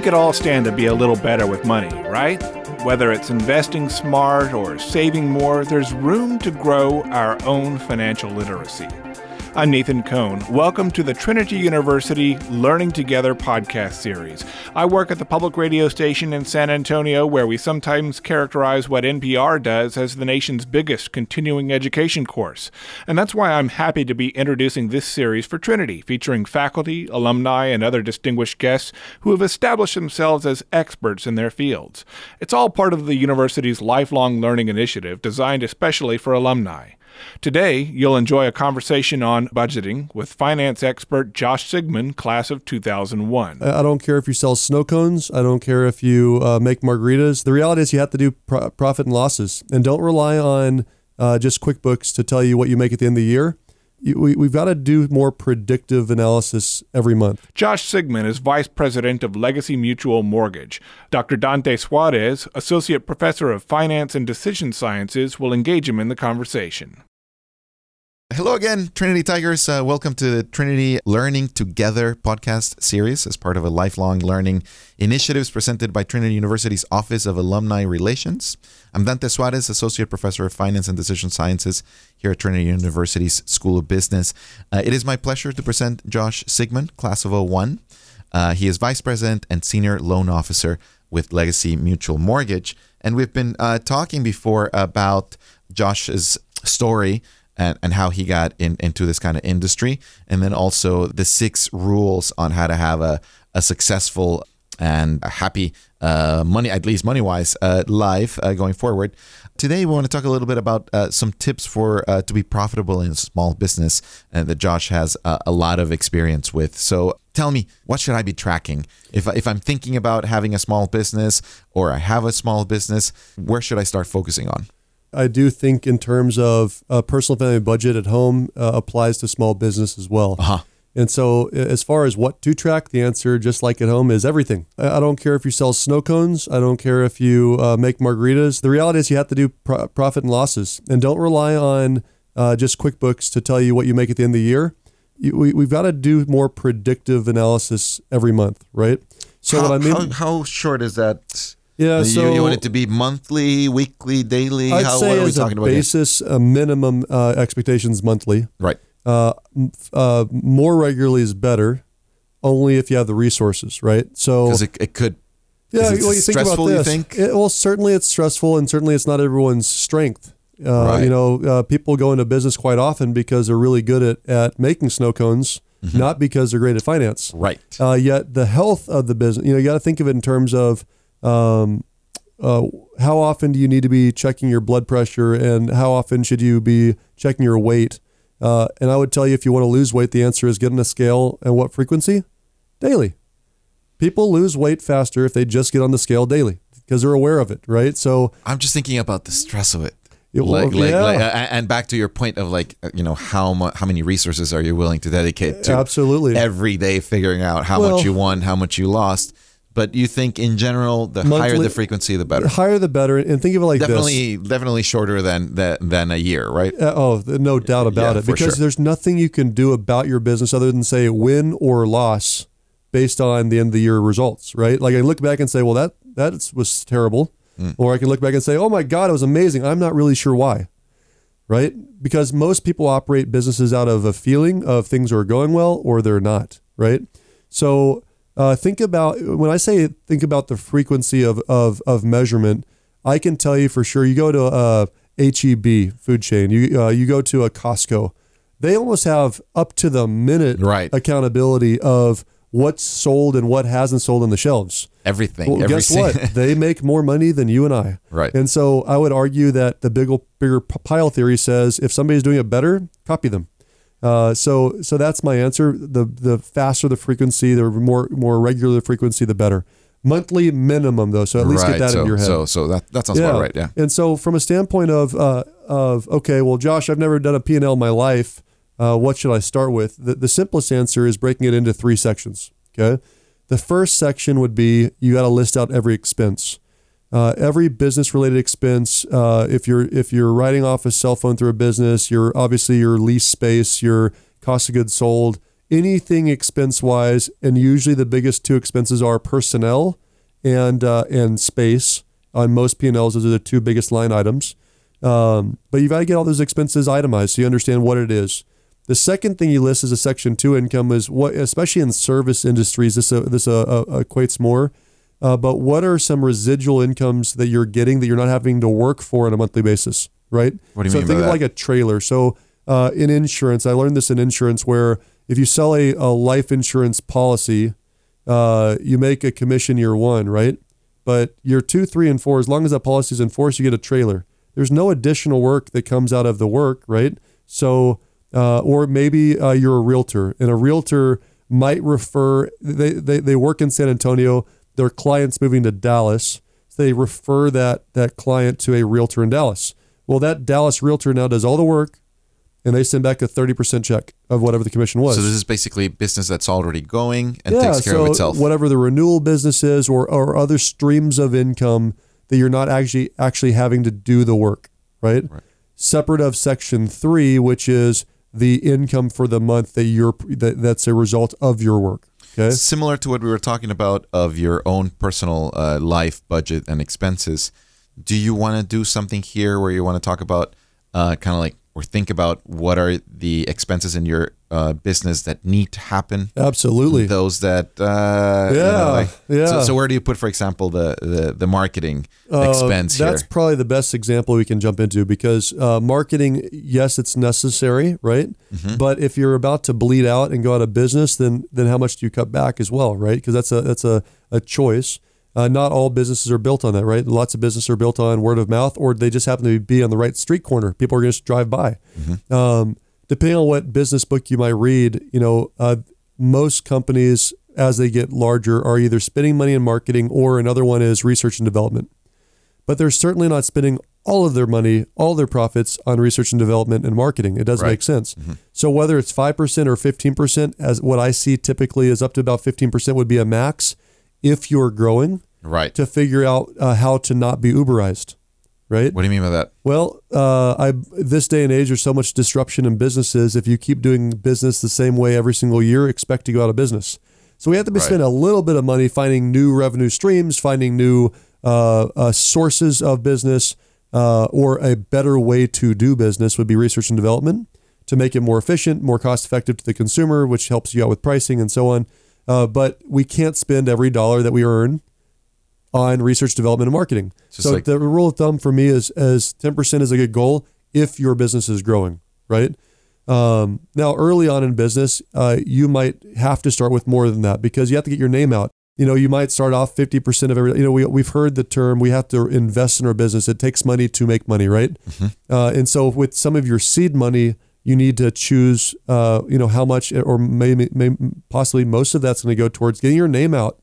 We could all stand to be a little better with money, right? Whether it's investing smart or saving more, there's room to grow our own financial literacy. I'm Nathan Cone. Welcome to the Trinity University Learning Together podcast series. I work at the public radio station in San Antonio, where we sometimes characterize what NPR does as the nation's biggest continuing education course. And that's why I'm happy to be introducing this series for Trinity, featuring faculty, alumni, and other distinguished guests who have established themselves as experts in their fields. It's all part of the university's lifelong learning initiative designed especially for alumni. Today, you'll enjoy a conversation on budgeting with finance expert Josh Sigmund, class of 2001. I don't care if you sell snow cones. I don't care if you uh, make margaritas. The reality is you have to do pro- profit and losses, and don't rely on uh, just QuickBooks to tell you what you make at the end of the year. We, we've got to do more predictive analysis every month. Josh Sigmund is Vice President of Legacy Mutual Mortgage. Dr. Dante Suarez, Associate Professor of Finance and Decision Sciences, will engage him in the conversation. Hello again, Trinity Tigers. Uh, welcome to the Trinity Learning Together podcast series as part of a lifelong learning initiatives presented by Trinity University's Office of Alumni Relations. I'm Dante Suarez, Associate Professor of Finance and Decision Sciences here at Trinity University's School of Business. Uh, it is my pleasure to present Josh Sigmund, Class of 01. Uh, he is Vice President and Senior Loan Officer with Legacy Mutual Mortgage. And we've been uh, talking before about Josh's story and, and how he got in, into this kind of industry. And then also the six rules on how to have a, a successful and a happy uh, money, at least money wise, uh, life uh, going forward. Today, we want to talk a little bit about uh, some tips for uh, to be profitable in a small business uh, that Josh has a lot of experience with. So, tell me, what should I be tracking if if I'm thinking about having a small business or I have a small business? Where should I start focusing on? I do think in terms of a personal family budget at home uh, applies to small business as well. Uh-huh. And so, as far as what to track, the answer, just like at home, is everything. I don't care if you sell snow cones. I don't care if you uh, make margaritas. The reality is, you have to do pro- profit and losses, and don't rely on uh, just QuickBooks to tell you what you make at the end of the year. You, we, we've got to do more predictive analysis every month, right? So, how, what I mean, how, how short is that? Yeah, so you, you, want it to be monthly, weekly, daily. I'd How, say what are we as talking a about? basis, a minimum uh, expectations monthly. Right. Uh, uh, more regularly is better, only if you have the resources. Right. So because it, it could. Yeah, well, you think about this. Think? It, well, certainly it's stressful, and certainly it's not everyone's strength. Uh, Right. You know, uh, people go into business quite often because they're really good at, at making snow cones, not because they're great at finance. Right. Uh, yet the health of the business, you know, you got to think of it in terms of um, uh, how often do you need to be checking your blood pressure and how often should you be checking your weight? Uh, and I would tell you if you want to lose weight, the answer is get on a scale and what frequency? Daily. People lose weight faster if they just get on the scale daily because they're aware of it, right? So, I'm just thinking about the stress of it. It like, like, yeah. like, and back to your point of like, uh, you know, how much, how many resources are you willing to dedicate to absolutely. every day figuring out how Well- much you won, how much you lost. But you think in general, the higher the frequency, the better. The higher the better. And think of it like Definitely, definitely shorter than than, than a year, right? Uh, oh, no doubt about Yeah, it. Because sure. there's nothing you can do about your business other than say win or loss based on the end of the year results, right? Like I look back and say, well, that that was terrible. Mm. Or I can look back and say, oh my God, it was amazing. I'm not really sure why. Right? Because most people operate businesses out of a feeling of things are going well or they're not. Right? So uh, think about when I say think about the frequency of, of, of measurement, I can tell you for sure. You go to a HEB food chain, you, uh, you go to a Costco, they almost have up to the minute Right. accountability of what's sold and what hasn't sold on the shelves. Everything. Well, every guess what? they make more money than you and I. Right. And so I would argue that the bigger, bigger pile theory says if somebody's doing it better, copy them. Uh, so so that's my answer. The the faster the frequency, the more more regular the frequency, the better. Monthly minimum though, so at least right. get that so, in your head. So, so that that sounds about right. Yeah. And so from a standpoint of uh, of okay, well, Josh, I've never done a P&L in my life. Uh, what should I start with? The, the simplest answer is breaking it into three sections. Okay. The first section would be you got to list out every expense. Uh, every business related expense. Uh, if you're if you're writing off a cell phone through a business, your obviously your lease space, your cost of goods sold, anything expense wise, and usually the biggest two expenses are personnel and uh, and space. On most P&Ls, those are the two biggest line items. Um, but you've got to get all those expenses itemized so you understand what it is. The second thing you list as a Section Two income is what, especially in service industries, this uh, this uh, uh, equates more. Uh, but what are some residual incomes that you're getting that you're not having to work for on a monthly basis, right? What do you so mean think by of that? like a trailer. So uh, in insurance, I learned this in insurance where if you sell a, a life insurance policy, uh, you make a commission year one, right? But year two, three, and four, as long as that policy is in force, you get a trailer. There's no additional work that comes out of the work, right? So, uh, or maybe uh, you're a realtor, and a realtor might refer. They, they they work in San Antonio. Their client's moving to Dallas. So they refer that that client to a realtor in Dallas. Well, that Dallas realtor now does all the work, and they send back a thirty percent check of whatever the commission was. So this is basically business that's already going and yeah, takes care so of itself. whatever the renewal business is, or or other streams of income that you're not actually actually having to do the work, right? Right. Separate of Section Three, which is the income for the month that you're that, that's a result of your work. Okay. Similar to what we were talking about of your own personal uh, life budget and expenses. Do you want to do something here where you want to talk about uh, kind of like or think about what are the expenses in your uh, business that need to happen? Absolutely. Those that uh, you know, Yeah, like- yeah. So, so where do you put, for example, the the, the marketing expense Uh, that's here? probably the best example we can jump into because uh, marketing, yes, it's necessary, right? Mm-hmm. But if you're about to bleed out and go out of business, then then how much do you cut back as well, right? Because that's a that's a, a choice. Uh, not all businesses are built on that, right? Lots of businesses are built on word of mouth, or they just happen to be on the right street corner. People are going to drive by. Um, depending on what business book you might read, you know, uh, most companies as they get larger are either spending money in marketing or another one is research and development but they're certainly not spending all of their money, all their profits on research and development and marketing. It doesn't Right. make sense. So whether it's 5% or 15%, as what I see typically is up to about 15% would be a max if you're growing right. to figure out uh, how to not be Uberized, right? What do you mean by that? Well, uh, I this day and age, there's so much disruption in businesses. If you keep doing business the same way every single year, expect to go out of business. So we have to be Right. spend a little bit of money finding new revenue streams, finding new uh, uh, sources of business, uh, or a better way to do business would be research and development to make it more efficient, more cost effective to the consumer, which helps you out with pricing and so on. Uh, but we can't spend every dollar that we earn on research, development, and marketing. Just so like- the rule of thumb for me is as ten percent is a good goal if your business is growing, right? Um, now, early on in business, uh, you might have to start with more than that because you have to get your name out. You know, you might start off fifty percent of every. You know, we we've heard the term we have to invest in our business. It takes money to make money, right? Uh, and so, with some of your seed money, you need to choose. Uh, you know, how much, or maybe, maybe possibly most of that's going to go towards getting your name out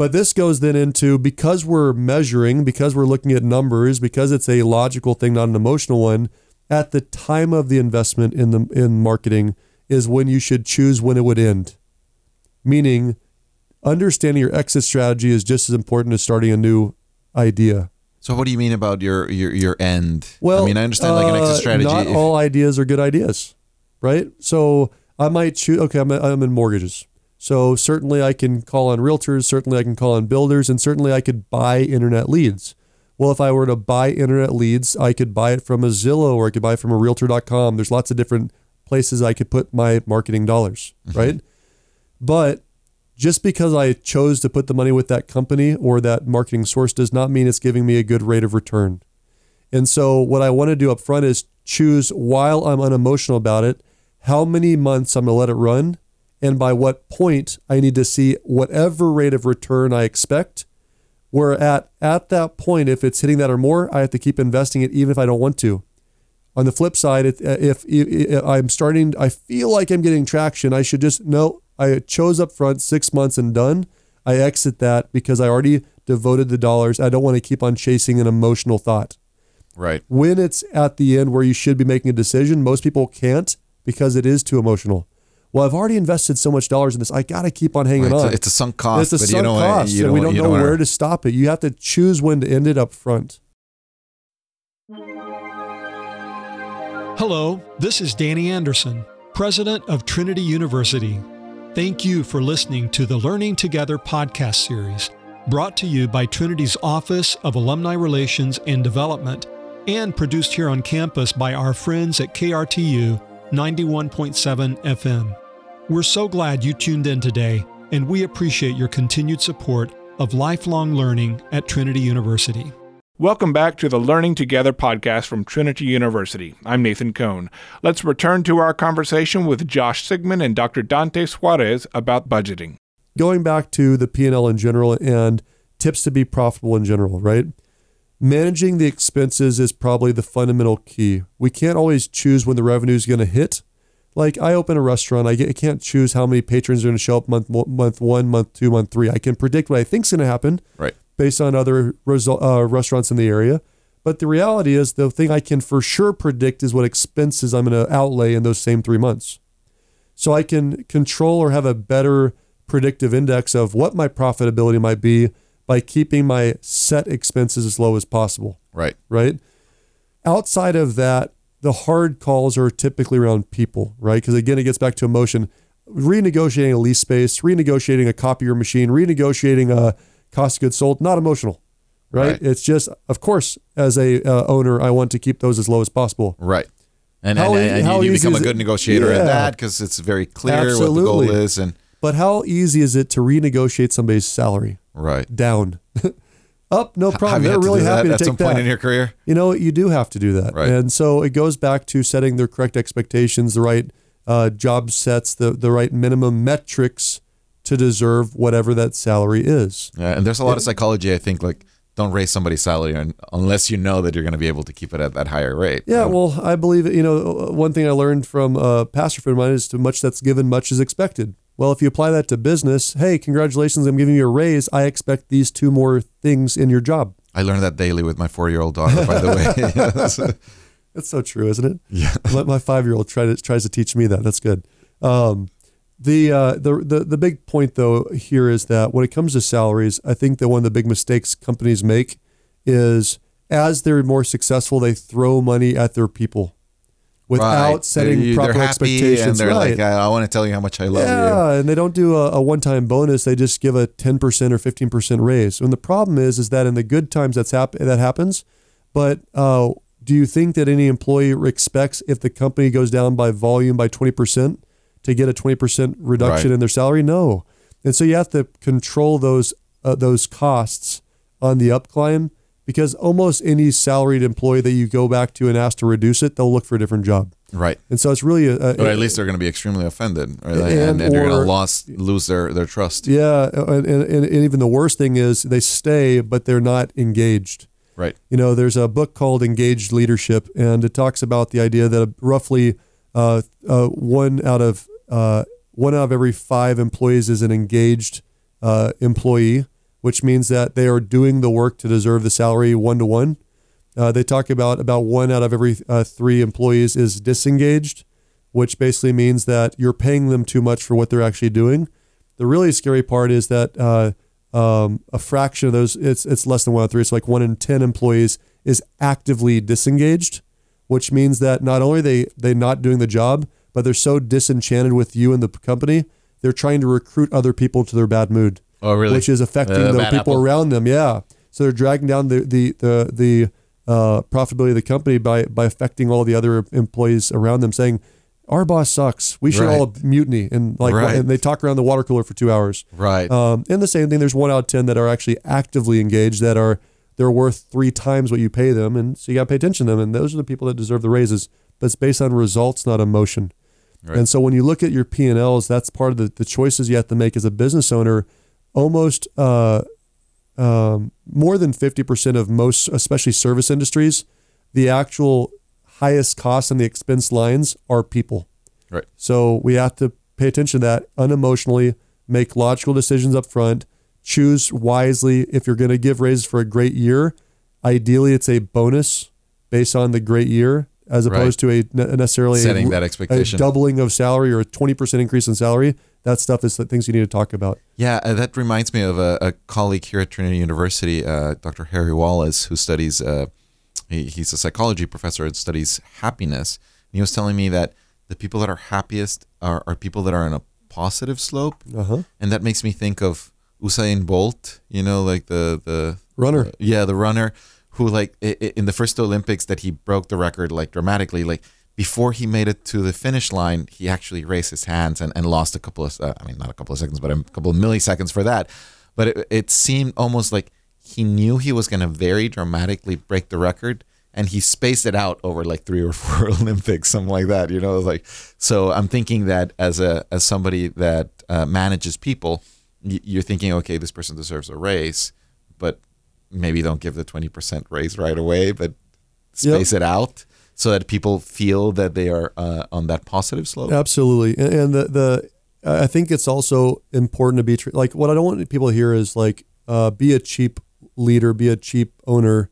but this goes then into because we're measuring, because we're looking at numbers, because it's a logical thing, not an emotional one. At the time of the investment in the in marketing is when you should choose when it would end. Meaning, understanding your exit strategy is just as important as starting a new idea. So what do you mean about your your your end? Well, I mean, I understand like an uh, exit strategy. Not if- all ideas are good ideas, right? So I might choose. Okay, I'm, I'm in mortgages. So certainly I can call on realtors. Certainly I can call on builders, and certainly I could buy internet leads. Well, if I were to buy internet leads, I could buy it from a Zillow or I could buy it from a Realtor.com. There's lots of different places I could put my marketing dollars, mm-hmm. right? But just because I chose to put the money with that company or that marketing source does not mean it's giving me a good rate of return. And so, what I want to do up front is choose while I'm unemotional about it, how many months I'm going to let it run, and by what point I need to see whatever rate of return I expect. Where at at that point, if it's hitting that or more, I have to keep investing it, even if I don't want to. On the flip side, if, uh, if, if I'm starting, I feel like I'm getting traction, I should just no. I chose up front six months and done. I exit that because I already devoted the dollars. I don't want to keep on chasing an emotional thought right. when it's at the end where you should be making a decision, most people can't because it is too emotional. Well, I've already invested so much dollars in this. I got to keep on hanging Right, it's, on. a, it's a sunk cost, It's a but sunk you know cost, you and we don't you know wanna- where to stop it. You have to choose when to end it up front. Hello, this is Danny Anderson, President of Trinity University. Thank you for listening to the Learning Together podcast series, brought to you by Trinity's Office of Alumni Relations and Development and produced here on campus by our friends at KRTU 91.7 FM. We're so glad you tuned in today, and we appreciate your continued support of lifelong learning at Trinity University. Welcome back to the Learning Together podcast from Trinity University. I'm Nathan Cone. Let's return to our conversation with Josh Sigmund and Dr. Dante Suarez about budgeting. Going back to the P&L in general and tips to be profitable in general, right? Managing the expenses is probably the fundamental key. We can't always choose when the revenue is going to hit. Like I open a restaurant, I, get, I can't choose how many patrons are going to show up month month one, month two, month three. I can predict what I think is going to happen. Right based on other result, uh, restaurants in the area. But the reality is, the thing I can for sure predict is what expenses I'm going to outlay in those same three months. So I can control or have a better predictive index of what my profitability might be by keeping my set expenses as low as possible. Right. Right. Outside of that, the hard calls are typically around people, right? Because again, it gets back to emotion. Renegotiating a lease space, renegotiating a copier machine, renegotiating a cost of goods sold, not emotional, right? right. It's just, of course, as a uh, owner, I want to keep those as low as possible. Right. And, how, and, and you become a good negotiator yeah. at that because it's very clear Absolutely. what the goal is. And but how easy is it to renegotiate somebody's salary? Right. Down. Up, no problem. They're really happy to at take some point in your career. You know, you do have to do that, right. and so it goes back to setting the correct expectations, the right uh, job sets, the the right minimum metrics to deserve whatever that salary is. Yeah, and there's a lot of psychology. I think like don't raise somebody's salary unless you know that you're going to be able to keep it at that higher rate. Yeah, well, I believe you know one thing I learned from a pastor friend of mine is to much that's given, much is expected. Well, if you apply that to business, hey, congratulations, I'm giving you a raise. I expect these two more things in your job. I learned that daily with my four-year-old daughter. By the way, that's so true, isn't it? Yeah. my five-year-old tries to tries to teach me that. That's good. Um, the, uh, the the the big point though here is that when it comes to salaries, I think that one of the big mistakes companies make is as they're more successful, they throw money at their people without right. setting they're, proper they're expectations. And they're right. like, I, I, want to tell you how much I love yeah, you. Yeah, and they don't do a, a one-time bonus. They just give a 10% or 15% raise. And the problem is, is that in the good times that's hap- that happens. But uh, do you think that any employee expects if the company goes down by volume by 20%? to get a 20% reduction right. in their salary? No. And so you have to control those uh, those costs on the up climb because almost any salaried employee that you go back to and ask to reduce it, they'll look for a different job. Right. And so it's really a, a or at least they're going to be extremely offended, right? and, and, and, they're going to lose lose their their trust. Yeah, and, and, and even the worst thing is they stay, but they're not engaged. Right. You know, there's a book called Engaged Leadership, and it talks about the idea that roughly uh, uh, one out of uh, one out of every five employees is an engaged uh, employee, which means that they are doing the work to deserve the salary one to one. They talk about about one out of every uh, three employees is disengaged, which basically means that you're paying them too much for what they're actually doing. The really scary part is that uh, um, a fraction of those, it's it's less than one out three. It's like one in ten employees is actively disengaged, which means that not only they they not doing the job, but they're so disenchanted with you and the company, they're trying to recruit other people to their bad mood. Oh, really? Which is affecting uh, the people apple. around them. Yeah. So they're dragging down the the the the uh, profitability of the company by by affecting all the other employees around them, saying, "Our boss sucks. We should right. all mutiny." And like, right. and they talk around the water cooler for two hours. Right. Um, and the same thing. There's one out of ten that are actually actively engaged that are they're worth three times what you pay them, and so you got to pay attention to them. And those are the people that deserve the raises. But it's based on results, not emotion. Right. And so when you look at your P and Ls, that's part of the, the choices you have to make as a business owner. Almost uh, um, more than fifty percent of most, especially service industries, the actual highest costs and the expense lines are people. Right. So we have to pay attention to that unemotionally, make logical decisions up front, choose wisely. If you're going to give raises for a great year, ideally it's a bonus based on the great year as opposed right. to a necessarily setting a, that expectation, a doubling of salary or a twenty percent increase in salary. That stuff is the things you need to talk about. Yeah, uh, that reminds me of a, a, colleague here at Trinity University, uh, Dr. Harry Wallace, who studies. Uh, he, he's a psychology professor and studies happiness. And he was telling me that the people that are happiest are, are people that are in a positive slope, Uh huh. and that makes me think of Usain Bolt. You know, like the the Runner. yeah, the runner who like in the first Olympics that he broke the record like dramatically. Like before he made it to the finish line, he actually raised his hands and, and lost a couple of uh, I mean not a couple of seconds, but a couple of milliseconds for that. But it, it seemed almost like he knew he was going to very dramatically break the record. And he spaced it out over like three or four Olympics, something like that. You know, like so. I'm thinking that as a as somebody that uh, manages people, y- you're thinking, okay, this person deserves a raise, but maybe don't give the 20% raise right away, but space it out so that people feel that they are uh, on that positive slope. Absolutely, and, and the the I think it's also important to be tr- like what I don't want people to hear is like uh, be a cheap leader, be a cheap owner,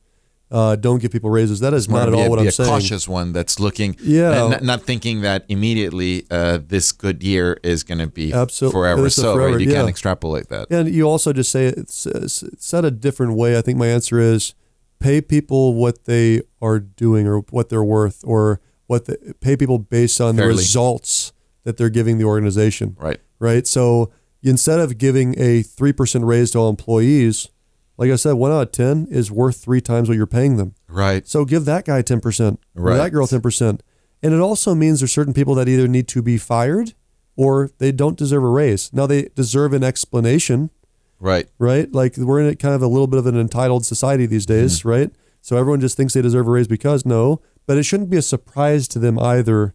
uh, don't give people raises. That is not at be all a, what be I'm a saying. cautious one that's looking, Yeah. and not, not thinking that immediately uh, this good year is going to be forever. So forever, right, you yeah. can't extrapolate that. And you also just say it's, it's said a different way. I think my answer is pay people what they are doing or what they're worth, or what the, pay people based on Fairly. the results that they're giving the organization. Right. right? So instead of giving a 3% raise to all employees, like I said, one out of 10 is worth three times what you're paying them. Right. So give that guy 10% or Right. that girl 10%. And it also means there's certain people that either need to be fired or they don't deserve a raise. Now they deserve an explanation, Right. right? Like we're in a kind of a little bit of an entitled society these days, Mm-hmm. right? So everyone just thinks they deserve a raise because no, but it shouldn't be a surprise to them either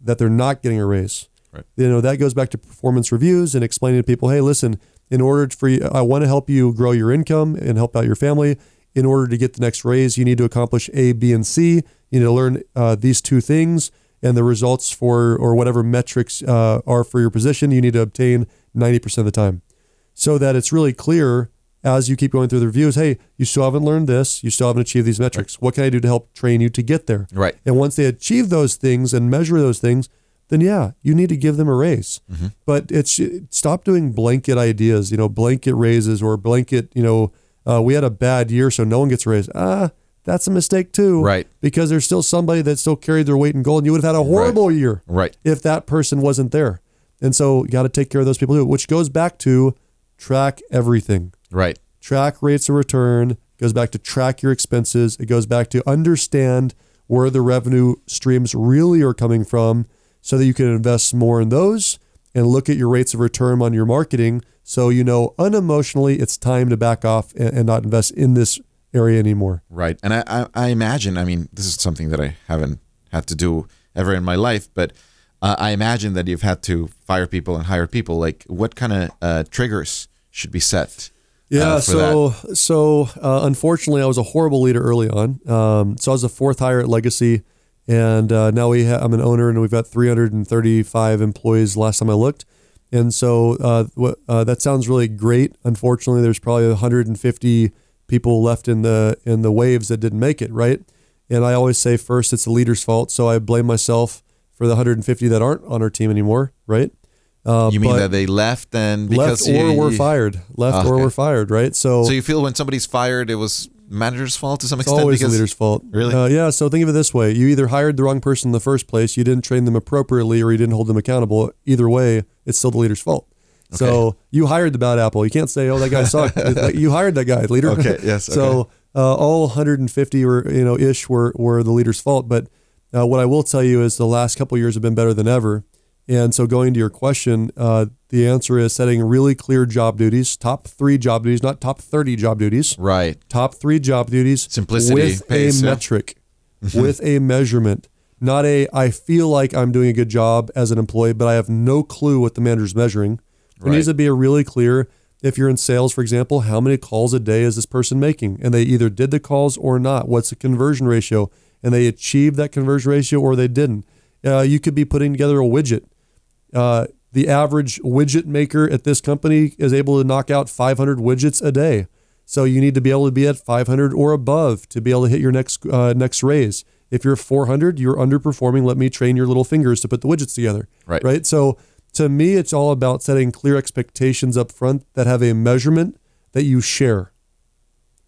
that they're not getting a raise. Right. You know, that goes back to performance reviews and explaining to people, hey, listen, in order for you, I want to help you grow your income and help out your family. In order to get the next raise, you need to accomplish A, B, and C. You need to learn uh, these two things and the results for, or whatever metrics uh, are for your position, you need to obtain 90% of the time so that it's really clear as you keep going through the reviews hey you still haven't learned this you still haven't achieved these metrics what can i do to help train you to get there Right. and once they achieve those things and measure those things then yeah you need to give them a raise but it's stop doing blanket ideas you know blanket raises or blanket you know uh, we had a bad year so no one gets raised. ah that's a mistake too Right. because there's still somebody that still carried their weight in gold and you would have had a horrible year Right. if that person wasn't there. And so you got to take care of those people too, which goes back to track everything. Right. Track rates of return, goes back to track your expenses. It goes back to understand where the revenue streams really are coming from so that you can invest more in those and look at your rates of return on your marketing so you know unemotionally it's time to back off and, not invest in this area anymore. Right. And I, I, I imagine, I mean, this is something that I haven't had to do ever in my life, but uh, I imagine that you've had to fire people and hire people. Like, what kind of uh, triggers should be set? uh, Yeah. that? so so uh, unfortunately, I was a horrible leader early on. Um, so I was the fourth hire at Legacy, and uh, now we ha- I'm an owner, and we've got 335 employees. Last time I looked, and so uh, what, uh, that sounds really great. Unfortunately, there's probably 150 people left in the in the waves that didn't make it. Right. And I always say first, it's the leader's fault. So I blame myself for the 150 that aren't on our team anymore. Right. Uh, you mean that they left and left or you, were fired, left or were fired. Right. So So you feel when somebody's fired, it was manager's fault to some It's extent? always because the leader's fault. Really? Uh, yeah. So think of it this way: you either hired the wrong person in the first place, you didn't train them appropriately, or you didn't hold them accountable. Either way, it's still the leader's fault. So you hired the bad apple. You can't say, "Oh, that guy sucked." You hired that guy, leader. Okay, yes, so uh, all 150 or you know ish were were the leader's fault. But uh, what I will tell you is the last couple years have been better than ever. And so going to your question, uh, the answer is setting really clear job duties, top three job duties, not top 30 job duties right. top three job duties Simplicity with pays, a yeah. metric with a measurement not a i feel like i'm doing a good job as an employee but i have no clue what the manager's measuring It Right. needs to be a really clear if you're in sales for example how many calls a day is this person making and they either did the calls or not what's the conversion ratio and they achieved that conversion ratio or they didn't uh, you could be putting together a widget uh, the average widget maker at this company is able to knock out 500 widgets a day. So you need to be able to be at 500 or above to be able to hit your next uh, next raise. If you're 400, you're underperforming. Let me train your little fingers to put the widgets together. Right. Right. So to me, it's all about setting clear expectations up front that have a measurement that you share.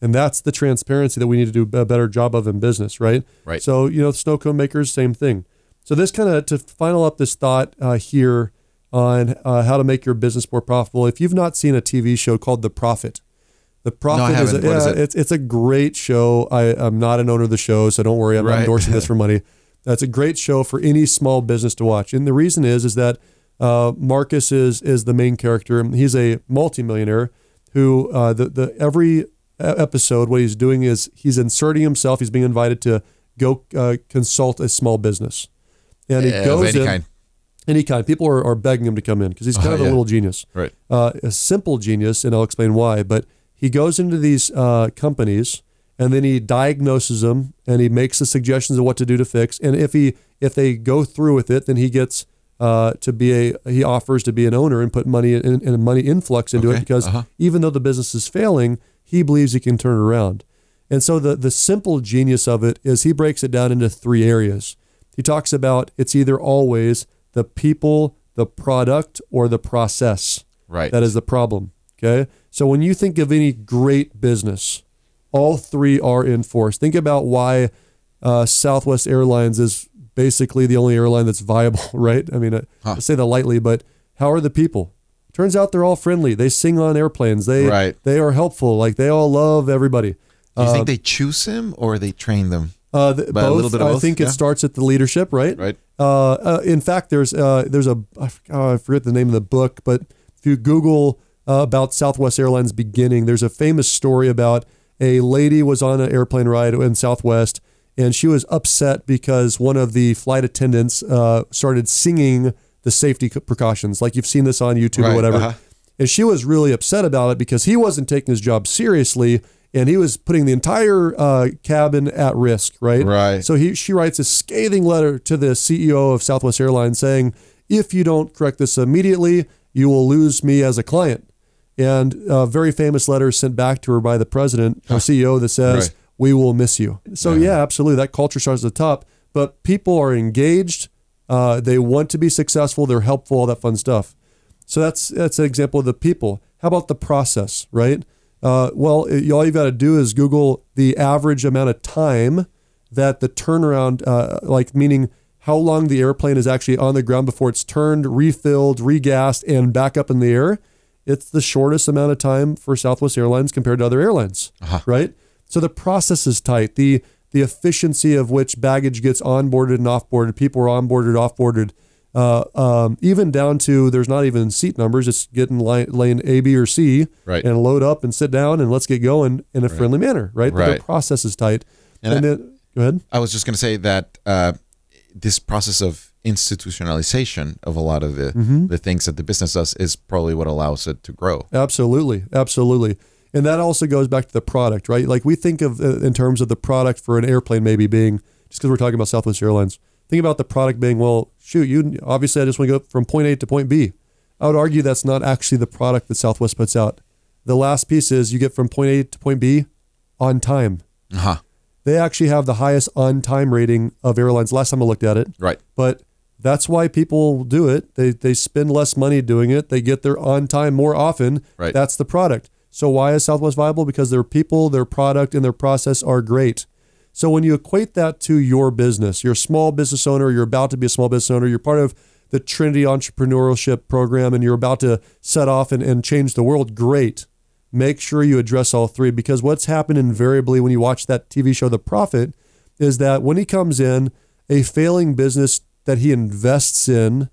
And that's the transparency that we need to do a better job of in business, right? Right. So, you know, snow cone makers, same thing. So this kind of to final up this thought uh, here, on uh, how to make your business more profitable. If you've not seen a TV show called The Profit, The Profit is, a. What is it? it's it's a great show. I, I'm not an owner of the show, so don't worry. I'm not Right. endorsing this for money. That's a great show for any small business to watch. And the reason is is that uh, Marcus is is the main character. He's a multimillionaire who uh, the the every episode what he's doing is he's inserting himself. He's being invited to go uh, consult a small business, and he Uh, goes any in kind. any kind. People are, are begging him to come in because he's kind Uh-huh, of a yeah. little genius Right. uh, a simple genius, and I'll explain why. But he goes into these uh, companies and then he diagnoses them and he makes the suggestions of what to do to fix. And if he if they go through with it, then he gets uh, to be a he offers to be an owner and put money in, in money influx into Okay, it because uh-huh. even though the business is failing, he believes he can turn it around. And so the the simple genius of it is he breaks it down into three areas. He talks about it's either always the people, the product, or the process. Right. That is the problem. Okay. So when you think of any great business, all three are in force. Think about why uh, Southwest Airlines is basically the only airline that's viable, right? I mean, I- I say that lightly, but how are the people? Turns out they're all friendly. They sing on airplanes. They Right. they are helpful. Like they all love everybody. Do you think they choose him or they train them? Uh, th- both. little bit of I both, think it starts at the leadership, right? Right. Uh, uh, in fact, there's uh, there's a oh, I forget the name of the book, but if you Google uh, about Southwest Airlines beginning, there's a famous story about a lady was on an airplane ride in Southwest, and she was upset because one of the flight attendants uh, started singing the safety precautions, like you've seen this on YouTube or whatever. uh-huh. And she was really upset about it because he wasn't taking his job seriously and he was putting the entire uh, cabin at risk, right? Right. So he she writes a scathing letter to the CEO of Southwest Airlines saying, "If you don't correct this immediately, you will lose me as a client." And a very famous letter sent back to her by the president or CEO that says, Right. "We will miss you." So yeah, absolutely, that culture starts at the top. But people are engaged. Uh, they want to be successful. They're helpful. All that fun stuff. So that's that's an example of the people. How about the process, right? Uh, well, it, all you've got to do is Google the average amount of time that the turnaround, uh, like meaning how long the airplane is actually on the ground before it's turned, refilled, regassed, and back up in the air. It's the shortest amount of time for Southwest Airlines compared to other airlines, right? So the process is tight. The the efficiency of which baggage gets onboarded and offboarded, people are onboarded, offboarded, uh, um, even down to there's not even seat numbers. It's getting line, lane A, B, or C, Right. and load up and sit down and let's get going in a friendly manner, right? But the process is tight. And And, I- then go ahead. I was just going to say that uh, this process of institutionalization of a lot of the Mm-hmm. the things that the business does is probably what allows it to grow. Absolutely, absolutely. And that also goes back to the product, right? Like we think of uh, in terms of the product for an airplane maybe being just because we're talking about Southwest Airlines. Think about the product being well, shoot, you obviously I just want to go from point A to point B. I would argue that's not actually the product that Southwest puts out. The last piece is you get from point A to point B on time. Uh-huh. They actually have the highest on time rating of airlines. Last time I looked at it, Right. but that's why people do it. They they spend less money doing it. They get their on time more often. Right. That's the product. So why is Southwest viable? Because their people, their product, and their process are great. So when you equate that to your business, you're a small business owner, you're about to be a small business owner, you're part of the Trinity Entrepreneurship Program, and you're about to set off and, and change the world, great. Make sure you address all three because what's happened invariably when you watch that TV show, The Profit, is that when he comes in, a failing business that he invests in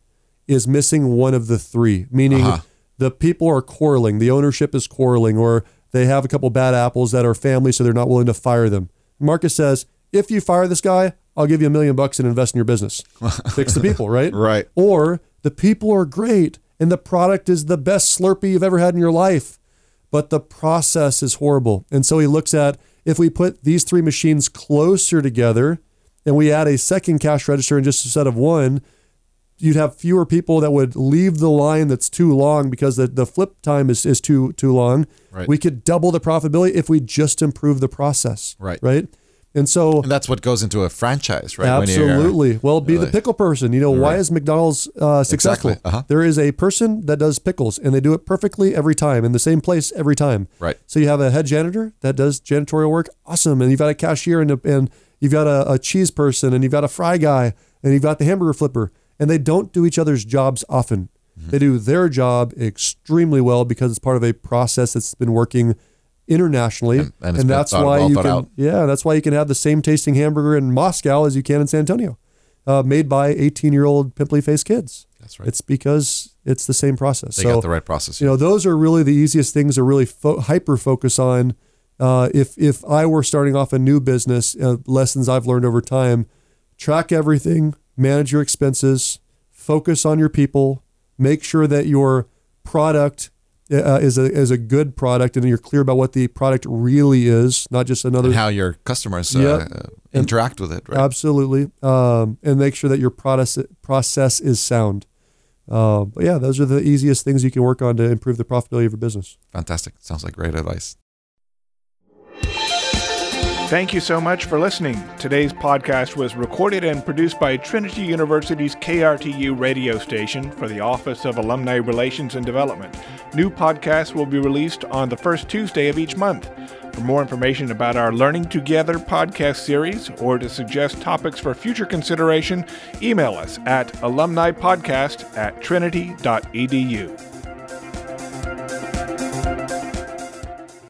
is missing one of the three, meaning Uh-huh. The people are quarreling, the ownership is quarreling, or they have a couple bad apples that are family, so they're not willing to fire them. Marcus says, if you fire this guy, I'll give you a million bucks and invest in your business. Fix the people, right? Right. Or the people are great and the product is the best Slurpee you've ever had in your life, but the process is horrible. And so he looks at if we put these three machines closer together and we add a second cash register in just instead of one, you'd have fewer people that would leave the line that's too long because the, the flip time is, is too too long. Right. We could double the profitability if we just improve the process. Right. Right. And so And that's what goes into a franchise, right? When Absolutely. well, be the pickle person. You know, why is McDonald's uh, successful? Exactly. Uh-huh. There is a person that does pickles, and they do it perfectly every time in the same place every time. Right. So you have a head janitor that does janitorial work, awesome, and you've got a cashier and a, and you've got a, a cheese person, and you've got a fry guy, and you've got the hamburger flipper, and they don't do each other's jobs often. They do their job extremely well because it's part of a process that's been working internationally, And- and it's that's why well you can out. yeah, that's why you can have the same tasting hamburger in Moscow as you can in San Antonio, uh, made by 18 year old pimply faced kids. That's right. It's because it's the same process. they so got the right process. you know those are really the easiest things to really fo- hyper focus on uh, if if i were starting off a new business uh, lessons i've learned over time track everything manage your expenses focus on your people make sure that your product uh, is a is a good product and you're clear about what the product really is not just another and how your customers uh, Yep. uh, interact with it, right? absolutely um, and make sure that your process process is sound uh, but yeah those are the easiest things you can work on to improve the profitability of your business Fantastic. Sounds like great advice. Thank you so much for listening. Today's podcast was recorded and produced by Trinity University's KRTU radio station for the Office of Alumni Relations and Development. New podcasts will be released on the first Tuesday of each month. For more information about our Learning Together podcast series or to suggest topics for future consideration, email us at alumnipodcast at trinity.edu.